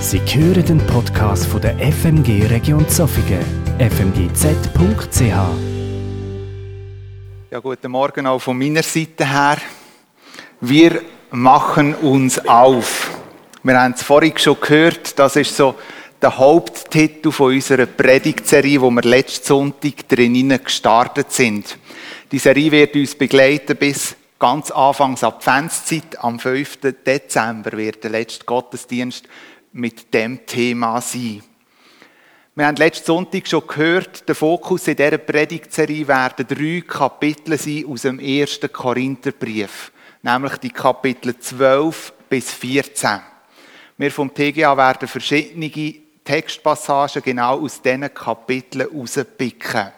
Sie hören den Podcast von der FMG Region Zofingen, fmgz.ch. Ja, guten Morgen auch von meiner Seite her. Wir machen uns auf. Wir haben es vorhin schon gehört, das ist so der Haupttitel von unserer Predigtserie, wo wir letzten Sonntag drinnen gestartet sind. Die Serie wird uns begleiten bis ganz Anfangs Adventszeit. Am 5. Dezember wird der letzte Gottesdienst mit dem Thema sein. Wir haben letzten Sonntag schon gehört, der Fokus in dieser Predigtserie werden drei Kapitel sein aus dem ersten Korintherbrief, nämlich die Kapitel 12 bis 14. Wir vom TGA werden verschiedene Textpassagen genau aus diesen Kapiteln herauspicken.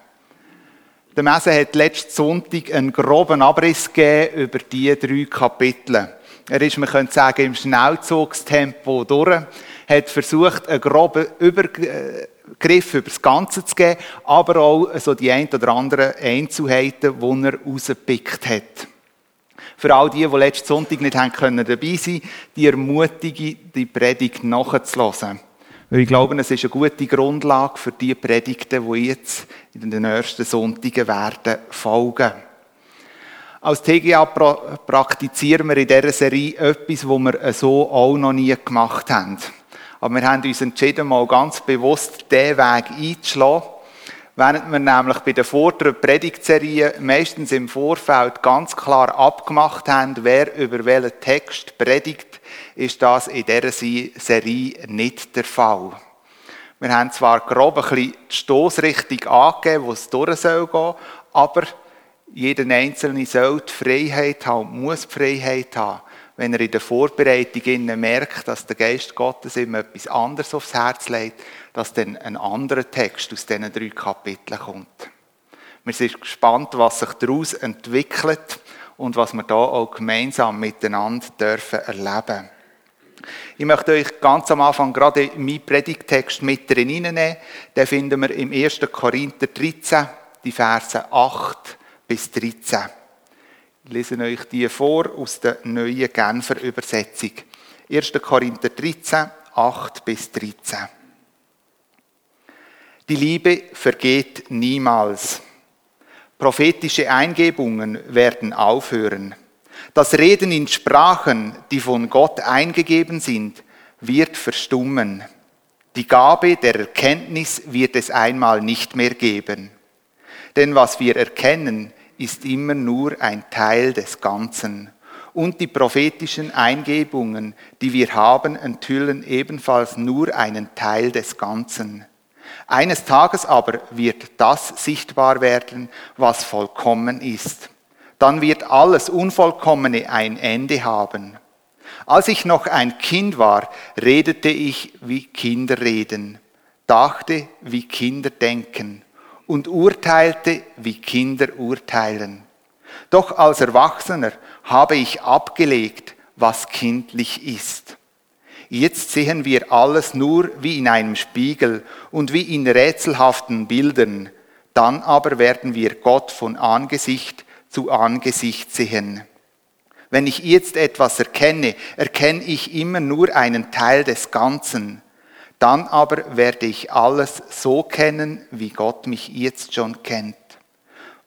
Der Messe hat letzten Sonntag einen groben Abriss gegeben über diese drei Kapitel. Er ist, man könnte sagen, im Schnellzugstempo durch, hat versucht, einen groben Übergriff über das Ganze zu geben, aber auch so die ein oder anderen Einzelheiten, die er rausgepickt hat. Für all die, die letzten Sonntag nicht können dabei sein die ermutige, die Predigt nachzulassen. Weil ich glaube, es ist eine gute Grundlage für die Predigten, die jetzt in den nächsten Sonntagen werden folgen. Als TGA praktizieren wir in dieser Serie etwas, was wir so auch noch nie gemacht haben. Aber wir haben uns entschieden, mal ganz bewusst diesen Weg einzuschlagen, während wir nämlich bei der vorderen Predigtserie meistens im Vorfeld ganz klar abgemacht haben, wer über welchen Text predigt, ist das in dieser Serie nicht der Fall. Wir haben zwar grob ein bisschen die Stossrichtung angegeben, wo es durch soll aber jeder Einzelne soll die Freiheit haben, muss die Freiheit haben, wenn er in der Vorbereitung merkt, dass der Geist Gottes ihm etwas anderes aufs Herz legt, dass dann ein anderer Text aus diesen drei Kapiteln kommt. Wir sind gespannt, was sich daraus entwickelt und was wir da auch gemeinsam miteinander dürfen erleben. Ich möchte euch ganz am Anfang gerade meinen Predigtext mit drin nehmen. Den finden wir im 1. Korinther 13, die Verse 8 bis 13. Ich lese euch die vor aus der neuen Genfer Übersetzung. 1. Korinther 13, 8 bis 13. Die Liebe vergeht niemals. Prophetische Eingebungen werden aufhören. Das Reden in Sprachen, die von Gott eingegeben sind, wird verstummen. Die Gabe der Erkenntnis wird es einmal nicht mehr geben. Denn was wir erkennen, ist immer nur ein Teil des Ganzen. Und die prophetischen Eingebungen, die wir haben, enthüllen ebenfalls nur einen Teil des Ganzen. Eines Tages aber wird das sichtbar werden, was vollkommen ist. Dann wird alles Unvollkommene ein Ende haben. Als ich noch ein Kind war, redete ich, wie Kinder reden, dachte, wie Kinder denken und urteilte, wie Kinder urteilen. Doch als Erwachsener habe ich abgelegt, was kindlich ist. Jetzt sehen wir alles nur wie in einem Spiegel und wie in rätselhaften Bildern. Dann aber werden wir Gott von Angesicht zu Angesicht sehen. Wenn ich jetzt etwas erkenne, erkenne ich immer nur einen Teil des Ganzen. Dann aber werde ich alles so kennen, wie Gott mich jetzt schon kennt.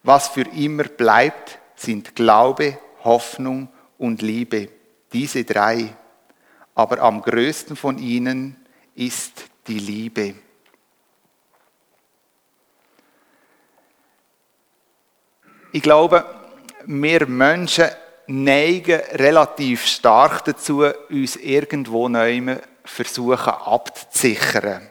Was für immer bleibt, sind Glaube, Hoffnung und Liebe. Diese drei aber am größten von ihnen ist die Liebe. Ich glaube, wir Menschen neigen relativ stark dazu, uns irgendwo neu versuchen abzusichern.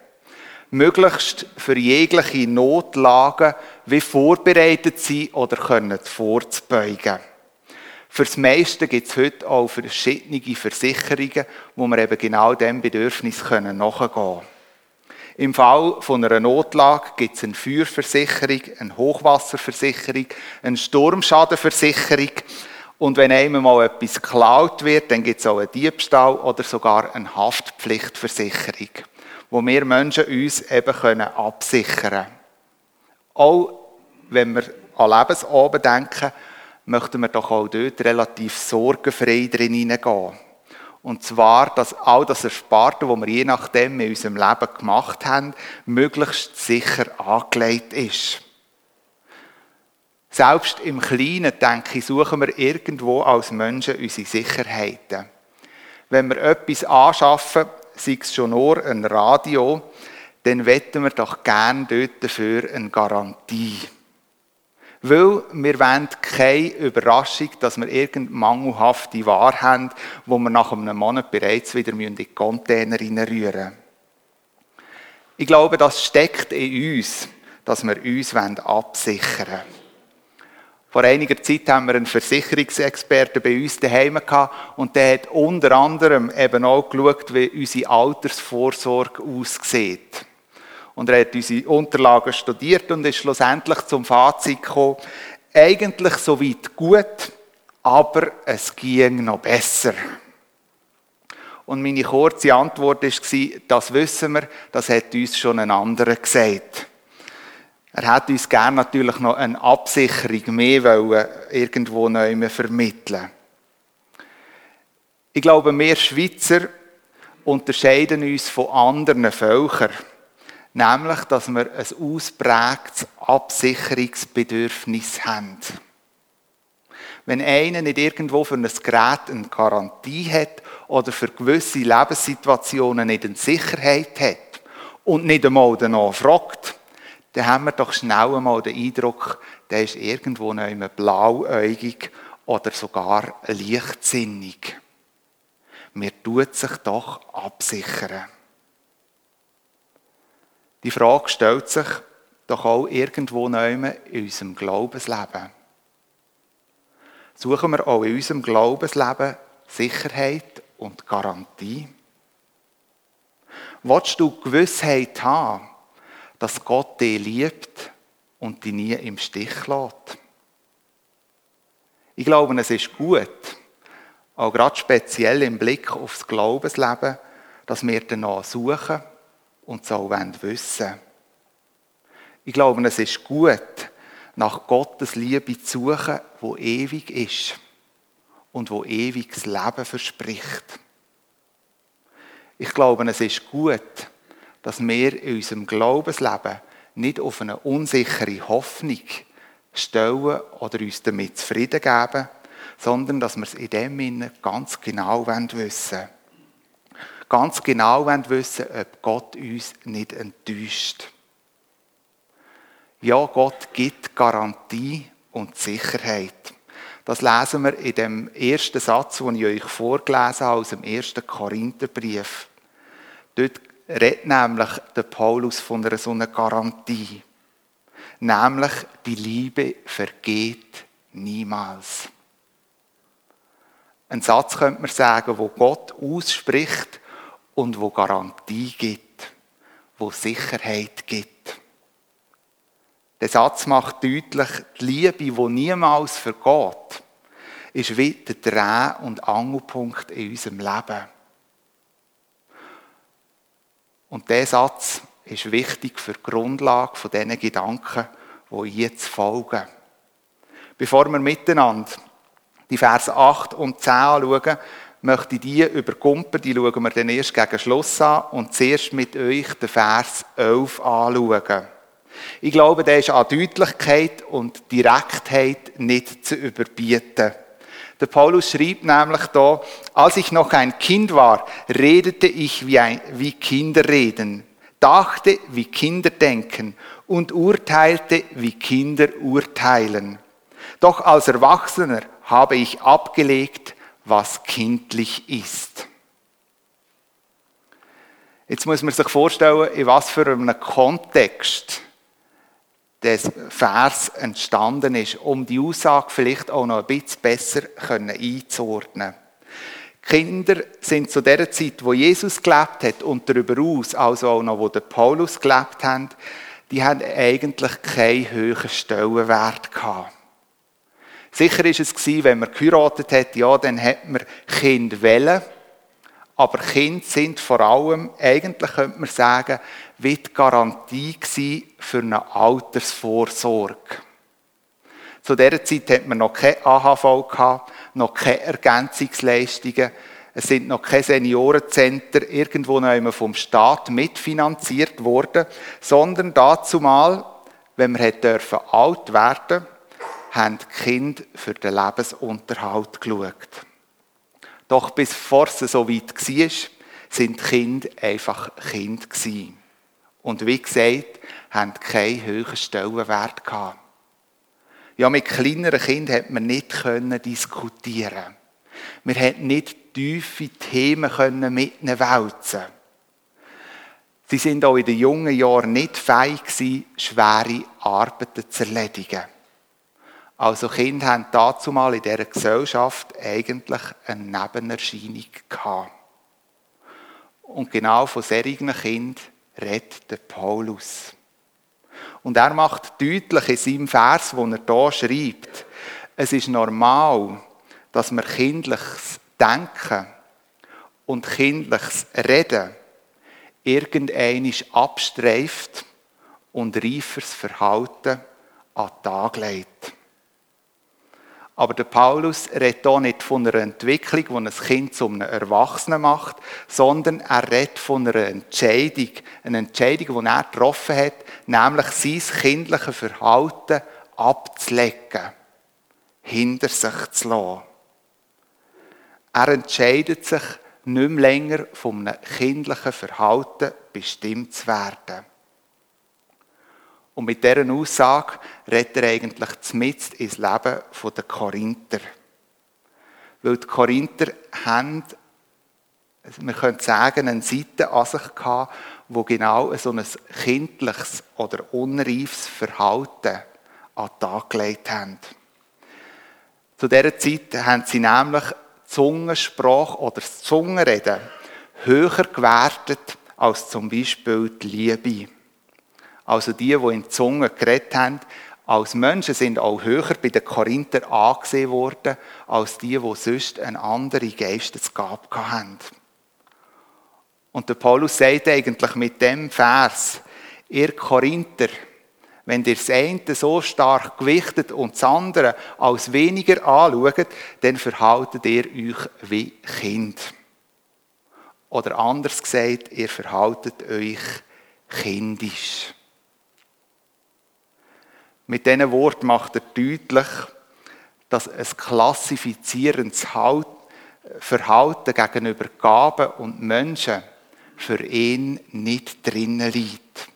Möglichst für jegliche Notlagen wie vorbereitet sein oder können vorzubeugen. Fürs meiste gibt es heute auch verschiedene Versicherungen, wo wir eben genau dem Bedürfnis nachgehen können. Im Fall von einer Notlage gibt es eine Feuerversicherung, eine Hochwasserversicherung, eine Sturmschadenversicherung. Und wenn einmal mal etwas geklaut wird, dann gibt es auch einen Diebstahl oder sogar eine Haftpflichtversicherung, wo wir Menschen uns eben absichern können. Auch wenn wir an Lebensabend denken, möchten wir doch auch dort relativ sorgenfrei drin hineingehen. Und zwar, dass all das Ersparte, was wir je nachdem in unserem Leben gemacht haben, möglichst sicher angelegt ist. Selbst im Kleinen, denke ich, suchen wir irgendwo als Menschen unsere Sicherheiten. Wenn wir etwas anschaffen, sei es schon nur ein Radio, dann wetten wir doch gern dort dafür eine Garantie. Weil wir wollen keine Überraschung, dass wir irgendeine mangelhafte Ware haben, wo wir nach einem Monat bereits wieder in die Container reinrühren Ich glaube, das steckt in uns, dass wir uns absichern wollen. Vor einiger Zeit haben wir einen Versicherungsexperten bei uns daheim gehabt und der hat unter anderem eben auch geschaut, wie unsere Altersvorsorge aussieht. Und er hat unsere Unterlagen studiert und ist schlussendlich zum Fazit gekommen, eigentlich soweit gut, aber es ging noch besser. Und meine kurze Antwort war, das wissen wir, das hat uns schon ein anderer gesagt. Er hat uns gerne natürlich noch eine Absicherung mehr wollen, irgendwo neu vermitteln. Ich glaube, wir Schweizer unterscheiden uns von anderen Völkern. Nämlich, dass wir ein ausprägtes Absicherungsbedürfnis haben. Wenn einer nicht irgendwo für ein Gerät eine Garantie hat oder für gewisse Lebenssituationen nicht eine Sicherheit hat und nicht einmal danach fragt, dann haben wir doch schnell einmal den Eindruck, der ist irgendwo noch blauäugig oder sogar leichtsinnig. Mir tut sich doch absichern. Die Frage stellt sich doch auch irgendwo neu in unserem Glaubensleben. Suchen wir auch in unserem Glaubensleben Sicherheit und Garantie? Willst du Gewissheit haben, dass Gott dich liebt und dich nie im Stich lässt? Ich glaube, es ist gut, auch gerade speziell im Blick aufs Glaubensleben, dass wir danach suchen und so wollen wissen. Ich glaube, es ist gut, nach Gottes Liebe zu suchen, wo ewig ist und wo ewiges Leben verspricht. Ich glaube, es ist gut, dass wir in unserem Glaubensleben nicht auf eine unsichere Hoffnung stellen oder uns damit zufrieden geben, sondern dass wir es in dem Sinne ganz genau wissen ganz genau wissen ob Gott uns nicht enttäuscht. Ja, Gott gibt Garantie und Sicherheit. Das lesen wir in dem ersten Satz, den ich euch vorgelesen habe, aus dem ersten Korintherbrief. Dort redet nämlich der Paulus von einer so einer Garantie. Nämlich, die Liebe vergeht niemals. Ein Satz könnte man sagen, wo Gott ausspricht und wo Garantie gibt, wo Sicherheit gibt. Der Satz macht deutlich, die Liebe, die niemals vergeht, ist wie der Dreh- und Angelpunkt in unserem Leben. Und dieser Satz ist wichtig für die Grundlage von diesen Gedanken, die jetzt folgen. Bevor wir miteinander die Verse 8 und 10 anschauen, möchte ich die überkumpen, die schauen wir dann erst gegen Schluss an und zuerst mit euch den Vers 11 anschauen. Ich glaube, der ist an Deutlichkeit und Direktheit nicht zu überbieten. Der Paulus schrieb nämlich da, als ich noch ein Kind war, redete ich wie, ein, wie Kinder reden, dachte wie Kinder denken und urteilte wie Kinder urteilen. Doch als Erwachsener habe ich abgelegt, was kindlich ist. Jetzt muss man sich vorstellen, in was für einem Kontext des Vers entstanden ist, um die Aussage vielleicht auch noch ein bisschen besser einzuordnen. Kinder sind zu der Zeit, wo Jesus gelebt hat und darüber aus, also auch noch, wo der Paulus gelebt hat, die haben eigentlich keinen höheren Stellenwert gehabt. Sicher ist es gewesen, wenn man geheiratet hat, ja, dann hat man Kind wählen. Aber Kinder sind vor allem, eigentlich könnte man sagen, wie die Garantie für eine Altersvorsorge. Zu dieser Zeit hat man noch keine AHV gehabt, noch keine Ergänzungsleistungen. Es sind noch keine Seniorencenter irgendwo noch vom Staat mitfinanziert worden, sondern dazu mal, wenn wir dürfen alt werden, haben die Kinder für den Lebensunterhalt geschaut. Doch bis vor so weit war, sind die Kinder einfach Kind gewesen. Und wie gesagt, haben keinen höheren Stellenwert gehabt. Ja, mit kleineren Kindern hat man nicht diskutieren. Wir konnten nicht tiefe Themen mit ihnen wälzen. Sie sind auch in den jungen Jahren nicht fähig gewesen, schwere Arbeiten zu erledigen. Also Kinder haben dazu mal in dieser Gesellschaft eigentlich eine Nebenerscheinung gehabt. Und genau von solchen Kindern redet der Paulus. Und er macht deutlich in seinem Vers, wo er hier schreibt, es ist normal, dass man kindliches Denken und kindliches Reden irgendeinisch abstreift und reifers Verhalten an den Tag legt. Aber der Paulus redet hier nicht von einer Entwicklung, die ein Kind zu einem Erwachsenen macht, sondern er redet von einer Entscheidung. Eine Entscheidung, die er getroffen hat, nämlich sein kindliches Verhalten abzulegen, hinter sich zu lassen. Er entscheidet sich, nicht mehr länger von einem kindlichen Verhalten bestimmt zu werden. Und mit dieser Aussage redet er eigentlich zumindest ins Leben der Korinther. Weil die Korinther haben, man könnte sagen, eine Seite an sich gehabt, wo genau so ein kindliches oder unreifes Verhalten an den Tag gelegt haben. Zu dieser Zeit haben sie nämlich Zungensprache oder das Zungenreden höher gewertet als zum Beispiel die Liebe also die, die in Zungen geredet haben, als Menschen sind auch höher bei den Korinther angesehen worden, als die, die sonst eine andere Geistesgabe haben. Und der Paulus sagt eigentlich mit dem Vers, ihr Korinther, wenn ihr das eine so stark gewichtet und das andere als weniger anschaut, dann verhaltet ihr euch wie Kind. Oder anders gesagt, ihr verhaltet euch kindisch. Mit diesen Worten macht er deutlich, dass ein klassifizierendes Verhalten gegenüber Gaben und Menschen für ihn nicht drinnen liegt.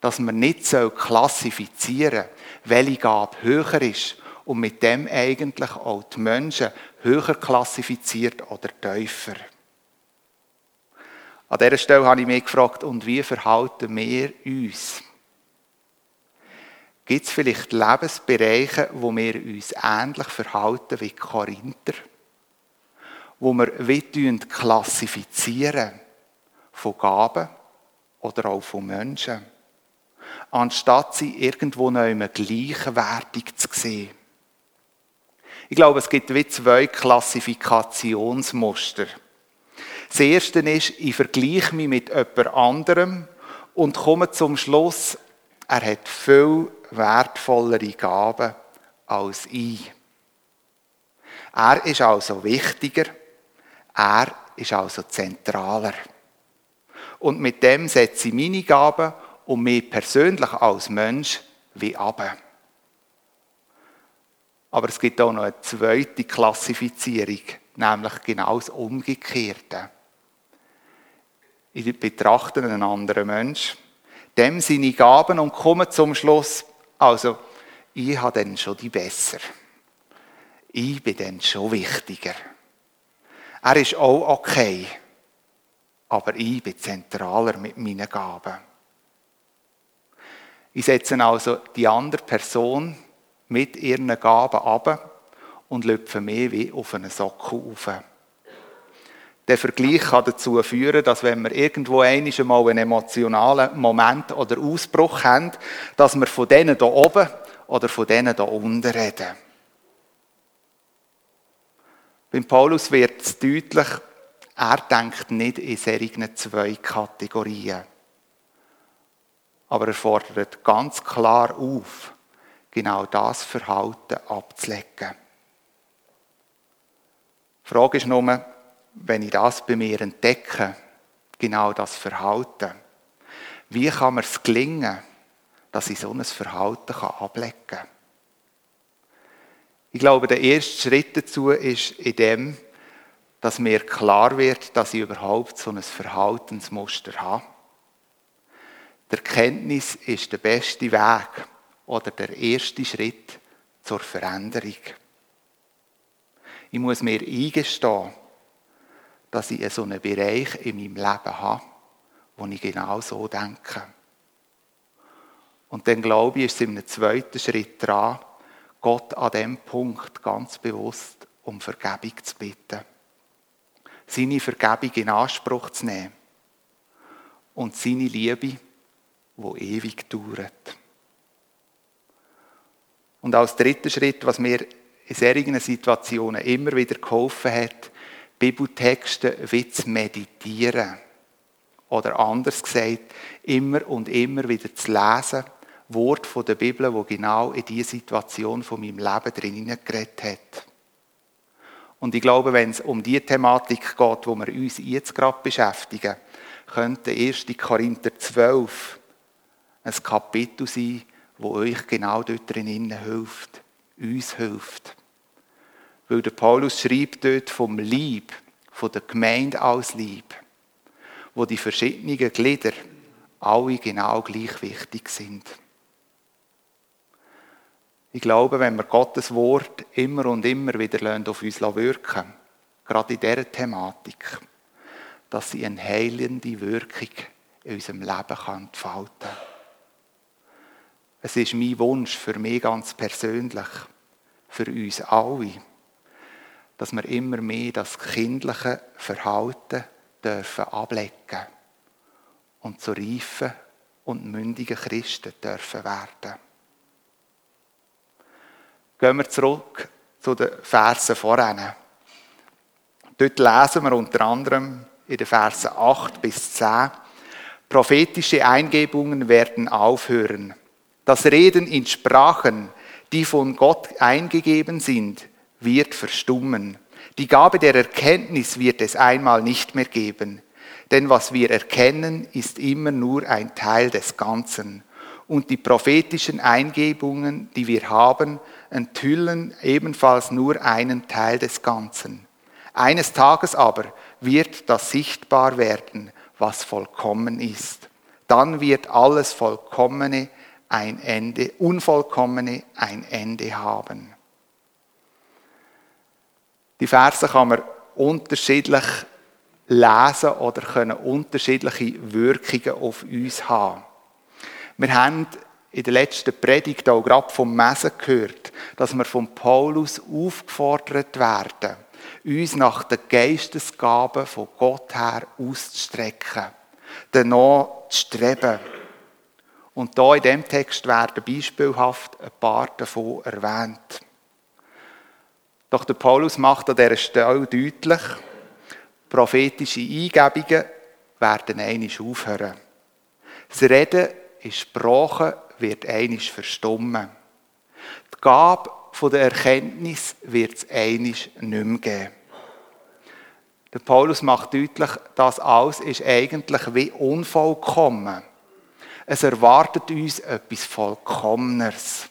Dass man nicht klassifizieren soll, welche Gabe höher ist und mit dem eigentlich auch die Menschen höher klassifiziert oder tiefer. An dieser Stelle habe ich mich gefragt, und wie verhalten wir uns? Gibt es vielleicht Lebensbereiche, wo wir uns ähnlich verhalten wie Korinther? Wo wir wie klassifizieren von Gaben oder auch von Menschen, anstatt sie irgendwo noch immer gleichwertig zu sehen. Ich glaube, es gibt wie zwei Klassifikationsmuster. Das erste ist, ich vergleiche mich mit jemand anderem und komme zum Schluss, er hat viel wertvollere Gaben als ich. Er ist also wichtiger, er ist also zentraler. Und mit dem setze ich meine Gaben und mich persönlich als Mensch wie ab. Aber es gibt auch noch eine zweite Klassifizierung, nämlich genau das Umgekehrte. Ich betrachte einen anderen Menschen dem seine Gaben und komme zum Schluss, also ich habe dann schon die besser. Ich bin dann schon wichtiger. Er ist auch okay, aber ich bin zentraler mit meinen Gaben. Ich setze also die andere Person mit ihren Gaben ab und lüpfe mehr wie auf einen Sockel auf. Der Vergleich kann dazu führen, dass wenn wir irgendwo einmal einen emotionalen Moment oder Ausbruch haben, dass wir von denen hier oben oder von denen hier unten reden. Beim Paulus wird es deutlich, er denkt nicht in solchen zwei Kategorien. Aber er fordert ganz klar auf, genau das Verhalten abzulegen. Die Frage ist nur, wenn ich das bei mir entdecke, genau das Verhalten, wie kann mir es gelingen, dass ich so ein Verhalten ablegen kann? Ich glaube, der erste Schritt dazu ist in dem, dass mir klar wird, dass ich überhaupt so ein Verhaltensmuster habe. Der Kenntnis ist der beste Weg oder der erste Schritt zur Veränderung. Ich muss mir eingestehen, dass ich so einen Bereich in meinem Leben habe, wo ich genau so denke. Und dann glaube ich, ist es in einem zweiten Schritt dran, Gott an dem Punkt ganz bewusst um Vergebung zu bitten. Seine Vergebung in Anspruch zu nehmen. Und seine Liebe, wo ewig dauert. Und als dritter Schritt, was mir in solchen Situationen immer wieder geholfen hat, Bibeltexte wie zu meditieren. Oder anders gesagt, immer und immer wieder zu lesen, Wort von der Bibel, wo genau in diese Situation von meinem Leben drin geredet hat. Und ich glaube, wenn es um die Thematik geht, wo wir uns jetzt gerade beschäftigen, könnte 1. Korinther 12 ein Kapitel sein, wo euch genau dort drin hilft, uns hilft. Weil der Paulus schreibt dort vom Lieb, von der Gemeinde als Lieb, wo die verschiedenen Glieder alle genau gleich wichtig sind. Ich glaube, wenn wir Gottes Wort immer und immer wieder auf uns wirken gerade in dieser Thematik, dass sie eine heilende Wirkung in unserem Leben entfalten kann. Es ist mein Wunsch für mich ganz persönlich, für uns alle, dass wir immer mehr das kindliche Verhalten dürfen ablegen und zu reifen und mündigen Christen dürfen werden. Gehen wir zurück zu den Versen voran. Dort lesen wir unter anderem in den Versen 8 bis 10, prophetische Eingebungen werden aufhören. Das Reden in Sprachen, die von Gott eingegeben sind, wird verstummen. Die Gabe der Erkenntnis wird es einmal nicht mehr geben. Denn was wir erkennen, ist immer nur ein Teil des Ganzen. Und die prophetischen Eingebungen, die wir haben, enthüllen ebenfalls nur einen Teil des Ganzen. Eines Tages aber wird das sichtbar werden, was vollkommen ist. Dann wird alles Vollkommene ein Ende, Unvollkommene ein Ende haben. Die Verse kann man unterschiedlich lesen oder können unterschiedliche Wirkungen auf uns haben. Wir haben in der letzten Predigt auch gerade vom Mesen gehört, dass wir von Paulus aufgefordert werden, uns nach den Geistesgaben von Gott her auszustrecken, danach zu streben. Und da in dem Text werden beispielhaft ein paar davon erwähnt. Doch der Paulus macht an dieser Stelle deutlich, prophetische Eingebungen werden einisch aufhören. Das Reden in Sprachen wird einisch verstummen. Die Gabe der Erkenntnis wird es einisch nicht mehr geben. Der Paulus macht deutlich, dass alles ist eigentlich wie unvollkommen. Es erwartet uns etwas Vollkommeneres.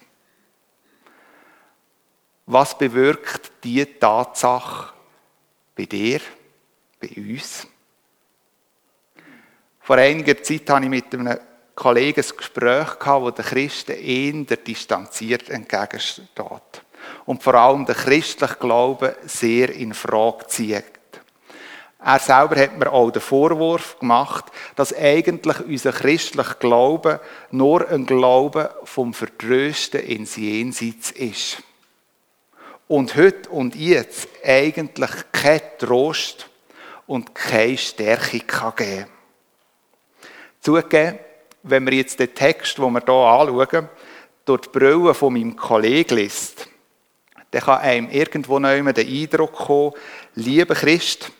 Was bewirkt diese Tatsache bei dir, bei uns? Vor einiger Zeit habe ich mit einem Kollegen ein Gespräch wo der Christen eher distanziert entgegensteht. Und vor allem der christliche Glaube sehr in Frage zieht. Er selber hat mir auch den Vorwurf gemacht, dass eigentlich unser christlicher Glaube nur ein Glaube vom Vertrösten ins Jenseits ist. Und heute und jetzt eigentlich kein Trost und keine Stärke kann geben Zugegeben, wenn wir jetzt den Text, den wir hier anschauen, durch die Brille von meinem Kollegen liest, dann kann einem irgendwo noch immer der Eindruck kommen, lieber Christ,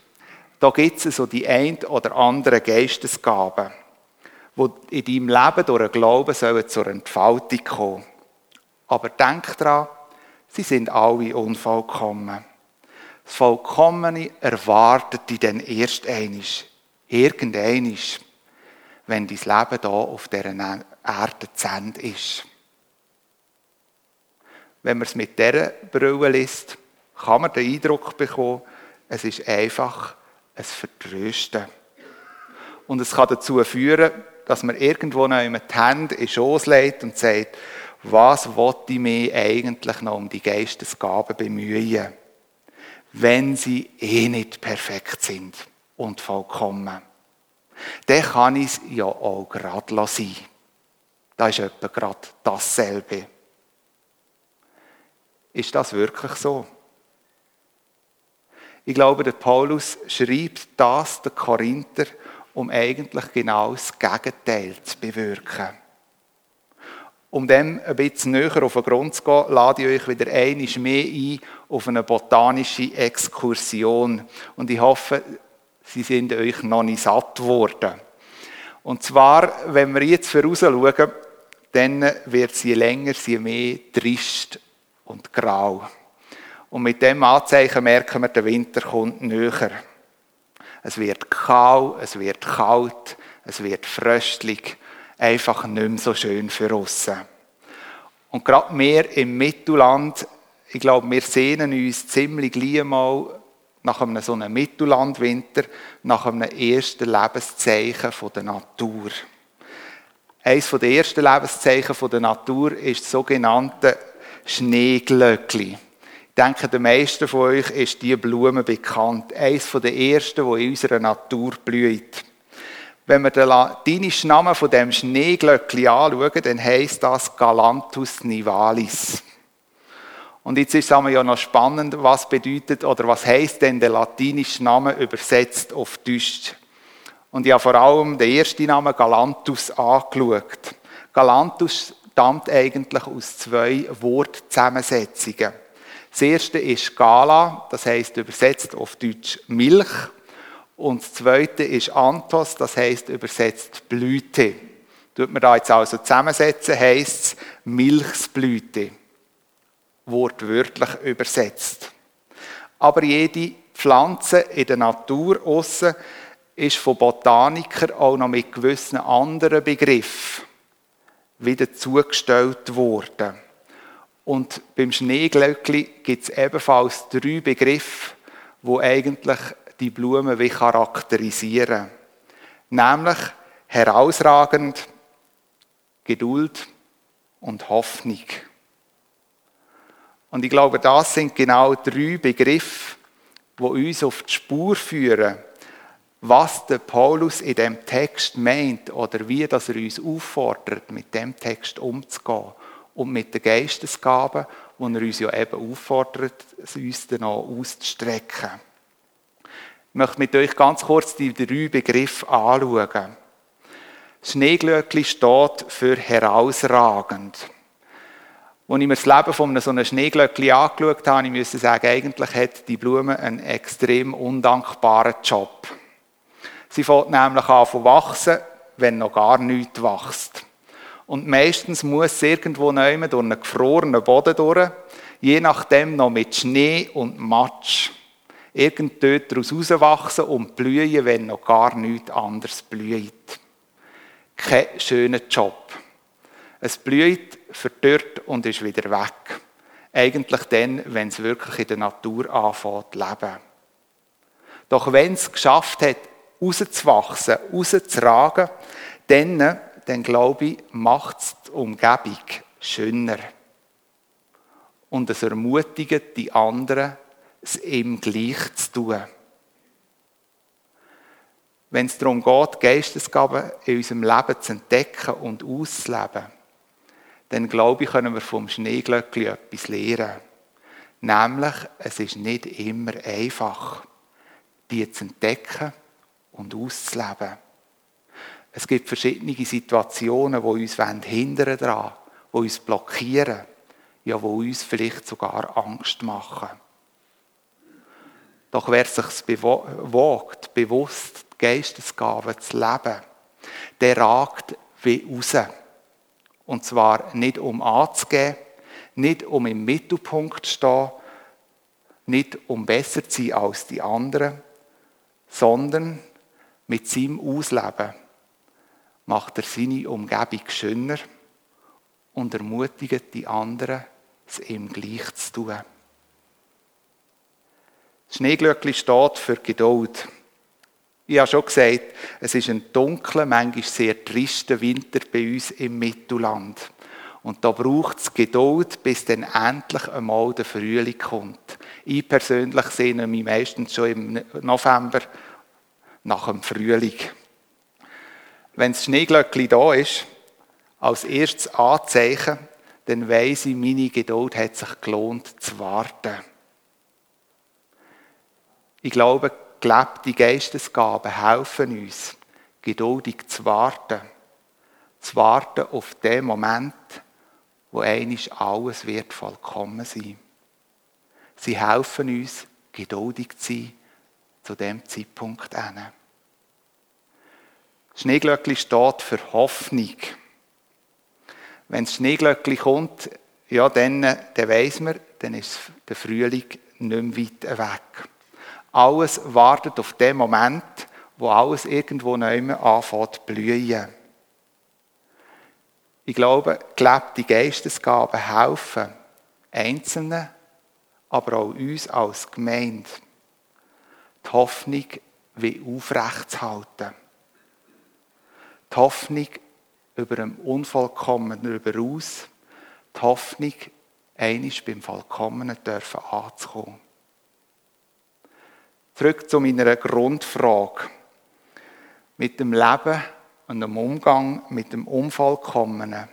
da gibt es so die ein oder andere Geistesgaben, die in deinem Leben durch den Glauben zur Entfaltung kommen. Aber denk daran, sie sind alle unvollkommen. Das Vollkommene erwartet dich dann erst einisch, irgendeinisch, wenn dein Leben hier auf dieser Erde zu Ende ist. Wenn man es mit dieser Brille liest, kann man den Eindruck bekommen, es ist einfach ein Vertrösten. Und es kann dazu führen, dass man irgendwo noch die Hände in den Schoß legt und sagt, was wollte ich mich eigentlich noch um die Geistesgaben bemühen, wenn sie eh nicht perfekt sind und vollkommen. Dann kann ich es ja auch gerade sein. Da ist etwa gerade dasselbe. Ist das wirklich so? Ich glaube, der Paulus schreibt das den Korinther, um eigentlich genau das Gegenteil zu bewirken. Um dem ein bisschen näher auf den Grund zu gehen, lade ich euch wieder einmal mehr ein auf eine botanische Exkursion. Und ich hoffe, sie sind euch noch nicht satt geworden. Und zwar, wenn wir jetzt voraus schauen, dann wird sie länger, je mehr trist und grau. Und mit dem Anzeichen merken wir, der Winter kommt näher. Es wird kahl, es wird kalt, es wird fröstlich, einfach nicht mehr so schön für uns. Und gerade wir im Mittelland, ich glaube, wir sehnen uns ziemlich gleich mal nach einem so einem Mittellandwinter, nach einem ersten Lebenszeichen der Natur. Eines der ersten Lebenszeichen der Natur ist das sogenannte Schneeglöckli. Ich denke, den meisten von euch ist diese Blume bekannt. Eines der ersten, die in unserer Natur blüht. Wenn wir den latinischen Namen von dem Schneeglöckli anschauen, dann heisst das Galanthus nivalis. Und jetzt ist es ja noch spannend, was bedeutet oder was heißt denn der latinische Name übersetzt auf Deutsch. Und ich habe vor allem den ersten Namen Galanthus angeschaut. Galanthus stammt eigentlich aus zwei Wortzusammensetzungen. Das erste ist Gala, das heißt übersetzt auf Deutsch Milch. Und das zweite ist Anthos, das heißt übersetzt Blüte. Tut man da jetzt also zusammensetzen, heißt es Milchsblüte wortwörtlich übersetzt. Aber jede Pflanze in der Natur aussen ist von Botanikern auch noch mit gewissen anderen Begriffen wieder zugestellt worden. Und beim Schneeglöckli gibt es ebenfalls drei Begriffe, wo eigentlich die Blumen wie charakterisieren. Nämlich herausragend, Geduld und Hoffnung. Und ich glaube, das sind genau drei Begriffe, die uns auf die Spur führen, was der Paulus in dem Text meint oder wie das er uns auffordert, mit dem Text umzugehen und mit den Geistesgaben, wo er uns ja eben auffordert, uns dann auch auszustrecken. Ich möchte mit euch ganz kurz die drei Begriffe anschauen. Schneeglöckli steht für herausragend. Als ich mir das Leben von so einem Schneeglöckli angeschaut habe, ich musste sagen, eigentlich hat die Blume einen extrem undankbaren Job. Sie fängt nämlich an zu wachsen, wenn noch gar nichts wächst. Und meistens muss sie irgendwo neu durch einen gefrorenen Boden durch, je nachdem noch mit Schnee und Matsch. Irgend dort daraus rauswachsen und blühen, wenn noch gar nichts anderes blüht. Kein schöner Job. Es blüht, verdörrt und ist wieder weg. Eigentlich dann, wenn es wirklich in der Natur anfängt zu leben. Doch wenn es geschafft hat, rauszuwachsen, rauszuragen, dann, dann glaube ich, macht es die Umgebung schöner. Und es ermutigt die anderen, es ihm gleich zu tun. Wenn es darum geht, Geistesgaben in unserem Leben zu entdecken und auszuleben, dann glaube ich, können wir vom Schneeglöckli etwas lernen. Nämlich, es ist nicht immer einfach, die zu entdecken und auszuleben. Es gibt verschiedene Situationen, die uns hindern daran, die uns blockieren, ja, die uns vielleicht sogar Angst machen. Doch wer sich wagt, bewusst die Geistesgaben zu leben, der ragt wie raus. Und zwar nicht um anzugeben, nicht um im Mittelpunkt zu stehen, nicht um besser zu sein als die anderen, sondern mit seinem Ausleben macht er seine Umgebung schöner und ermutigt die anderen, es ihm gleich zu tun. Schneeglöckli steht für Geduld. Ich habe schon gesagt, es ist ein dunkler, manchmal sehr trister Winter bei uns im Mittelland. Und da braucht es Geduld, bis dann endlich einmal der Frühling kommt. Ich persönlich sehne mich meistens schon im November nach dem Frühling. Wenn das Schneeglöckli da ist, als erstes Anzeichen, dann weiss ich, meine Geduld hat sich gelohnt zu warten. Ich glaube, gelebte Geistesgaben helfen uns, geduldig zu warten. Zu warten auf den Moment, wo einisch alles wird vollkommen sein. Sie helfen uns, geduldig zu sein zu dem Zeitpunkt hin. Schneeglöckli steht für Hoffnung. Wenn das Schneeglöckli kommt, ja, dann, dann weiss man, dann ist der Frühling nicht mehr weit weg. Alles wartet auf den Moment, wo alles irgendwo neu anfängt zu blühen. Ich glaube, gelebte Geistesgaben helfen Einzelnen, aber auch uns als Gemeinde, die Hoffnung wie aufrechtzuhalten. Die Hoffnung über dem Unvollkommenen überaus, die Hoffnung, einisch beim Vollkommenen dürfen anzukommen. Zurück zu meiner Grundfrage. Mit dem Leben und dem Umgang mit dem Unvollkommenen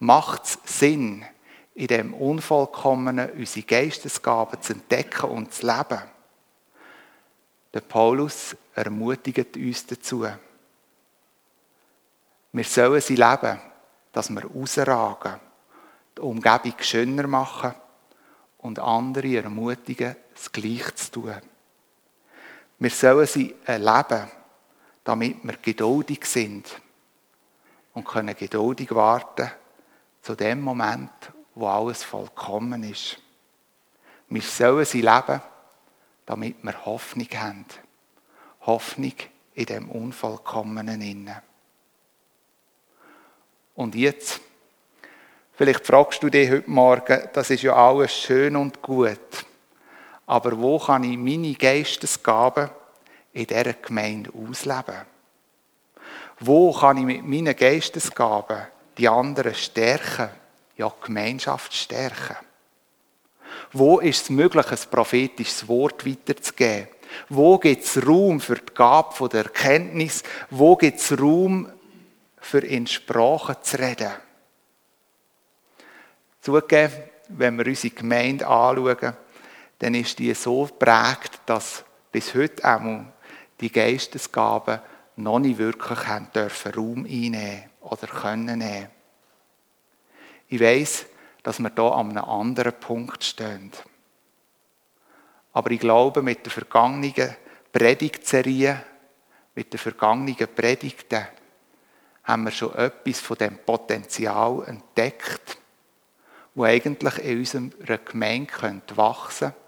macht es Sinn, in dem Unvollkommenen unsere Geistesgaben zu entdecken und zu leben? Der Paulus ermutigt uns dazu. Wir sollen sie leben, dass wir rausragen, die Umgebung schöner machen und andere ermutigen, das Gleiche zu tun. Wir sollen sie erleben, damit wir geduldig sind und können geduldig warten zu dem Moment, wo alles vollkommen ist. Wir sollen sie leben, damit wir Hoffnung haben. Hoffnung in dem Unvollkommenen innen. Und jetzt, vielleicht fragst du dich heute Morgen, das ist ja alles schön und gut aber wo kann ich meine Geistesgaben in dieser Gemeinde ausleben? Wo kann ich mit meinen Geistesgaben die anderen stärken, ja die Gemeinschaft stärken? Wo ist es möglich, ein prophetisches Wort weiterzugeben? Wo gibt es Raum für die Gabe der Erkenntnis? Wo gibt es Raum für in Sprachen zu reden? Zugegeben, wenn wir unsere Gemeinde anschauen, dann ist die so prägt, dass bis heute auch die Geistesgaben noch nicht wirklich haben dürfen Raum einnehmen oder können nehmen. Ich weiß, dass wir da an einem anderen Punkt stehen. Aber ich glaube, mit der vergangenen Predigtserie, mit den vergangenen Predigten, haben wir schon etwas von dem Potenzial entdeckt, wo eigentlich in unserer Gemeinde wachsen könnte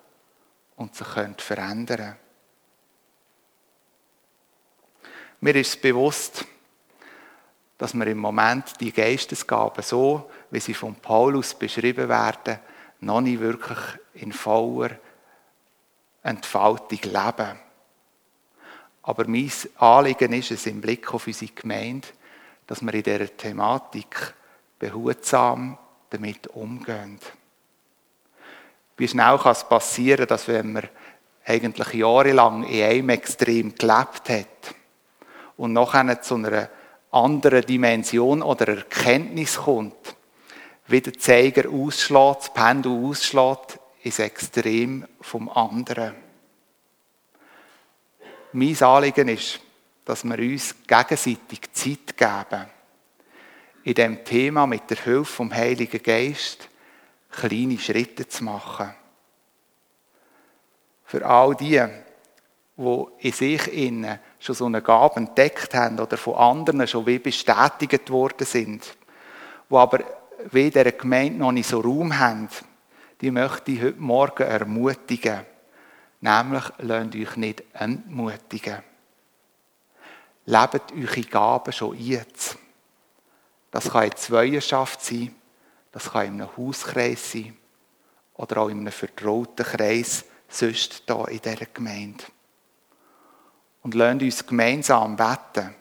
und sich verändern können. Mir ist bewusst, dass wir im Moment die Geistesgaben so, wie sie von Paulus beschrieben werden, noch nicht wirklich in voller Entfaltung leben. Aber mein Anliegen ist es im Blick auf unsere Gemeinde, dass wir in dieser Thematik behutsam damit umgehen. Wie schnell kann es passieren, dass wenn man eigentlich jahrelang in einem Extrem gelebt hat und nachher zu einer anderen Dimension oder Erkenntnis kommt, wie der Zeiger ausschlägt, das Pendel ausschlägt, ins Extrem vom anderen. Mein Anliegen ist, dass wir uns gegenseitig Zeit geben, in dem Thema mit der Hilfe vom Heiligen Geist kleine Schritte zu machen. Für all die, die in sich innen schon so eine Gabe entdeckt haben oder von anderen schon wie bestätigt worden sind, die aber wie der Gemeinde noch nicht so Raum haben, die möchte ich heute Morgen ermutigen. Nämlich, lasst euch nicht entmutigen. Lebt eure Gaben schon jetzt. Das kann in Zweierschaft sein, das kann in einem Hauskreis sein oder auch in einem vertrauten Kreis, sonst hier in dieser Gemeinde. Und lasst uns gemeinsam beten,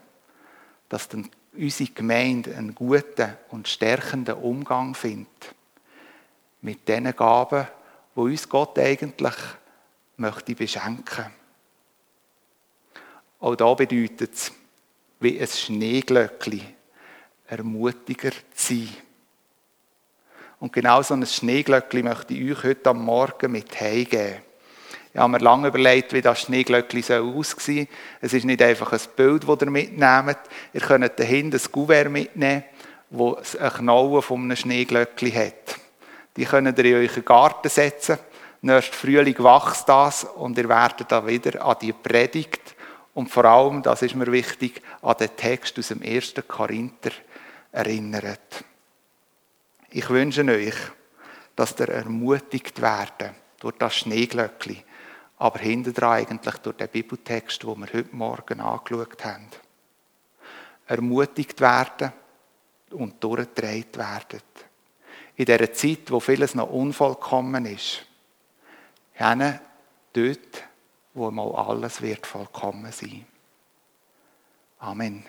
dass dann unsere Gemeinde einen guten und stärkenden Umgang findet mit den Gaben, wo uns Gott eigentlich möchte beschenken. Auch da bedeutet es, wie ein Schneeglöckli, ermutiger zu sein. Und genau so ein Schneeglöckli möchte ich euch heute am Morgen mit heimgeben. Ich habe mir lange überlegt, wie das Schneeglöckli aussehen soll. Es ist nicht einfach ein Bild, das ihr mitnehmt. Ihr könnt dahinter ein Kuvert mitnehmen, das eine Knolle von einem Schneeglöckli hat. Die könnt ihr in euren Garten setzen. Nächsten Frühling wächst das und ihr werdet dann wieder an die Predigt und vor allem, das ist mir wichtig, an den Text aus dem 1. Korinther erinnert. Ich wünsche euch, dass ihr ermutigt werden durch das Schneeglöckli, aber hinterdran eigentlich durch den Bibeltext, den wir heute Morgen angeschaut haben. Ermutigt werden und durchgedreht werden in dieser Zeit, wo vieles noch unvollkommen ist, hin dort, wo mal alles wird vollkommen sein. Amen.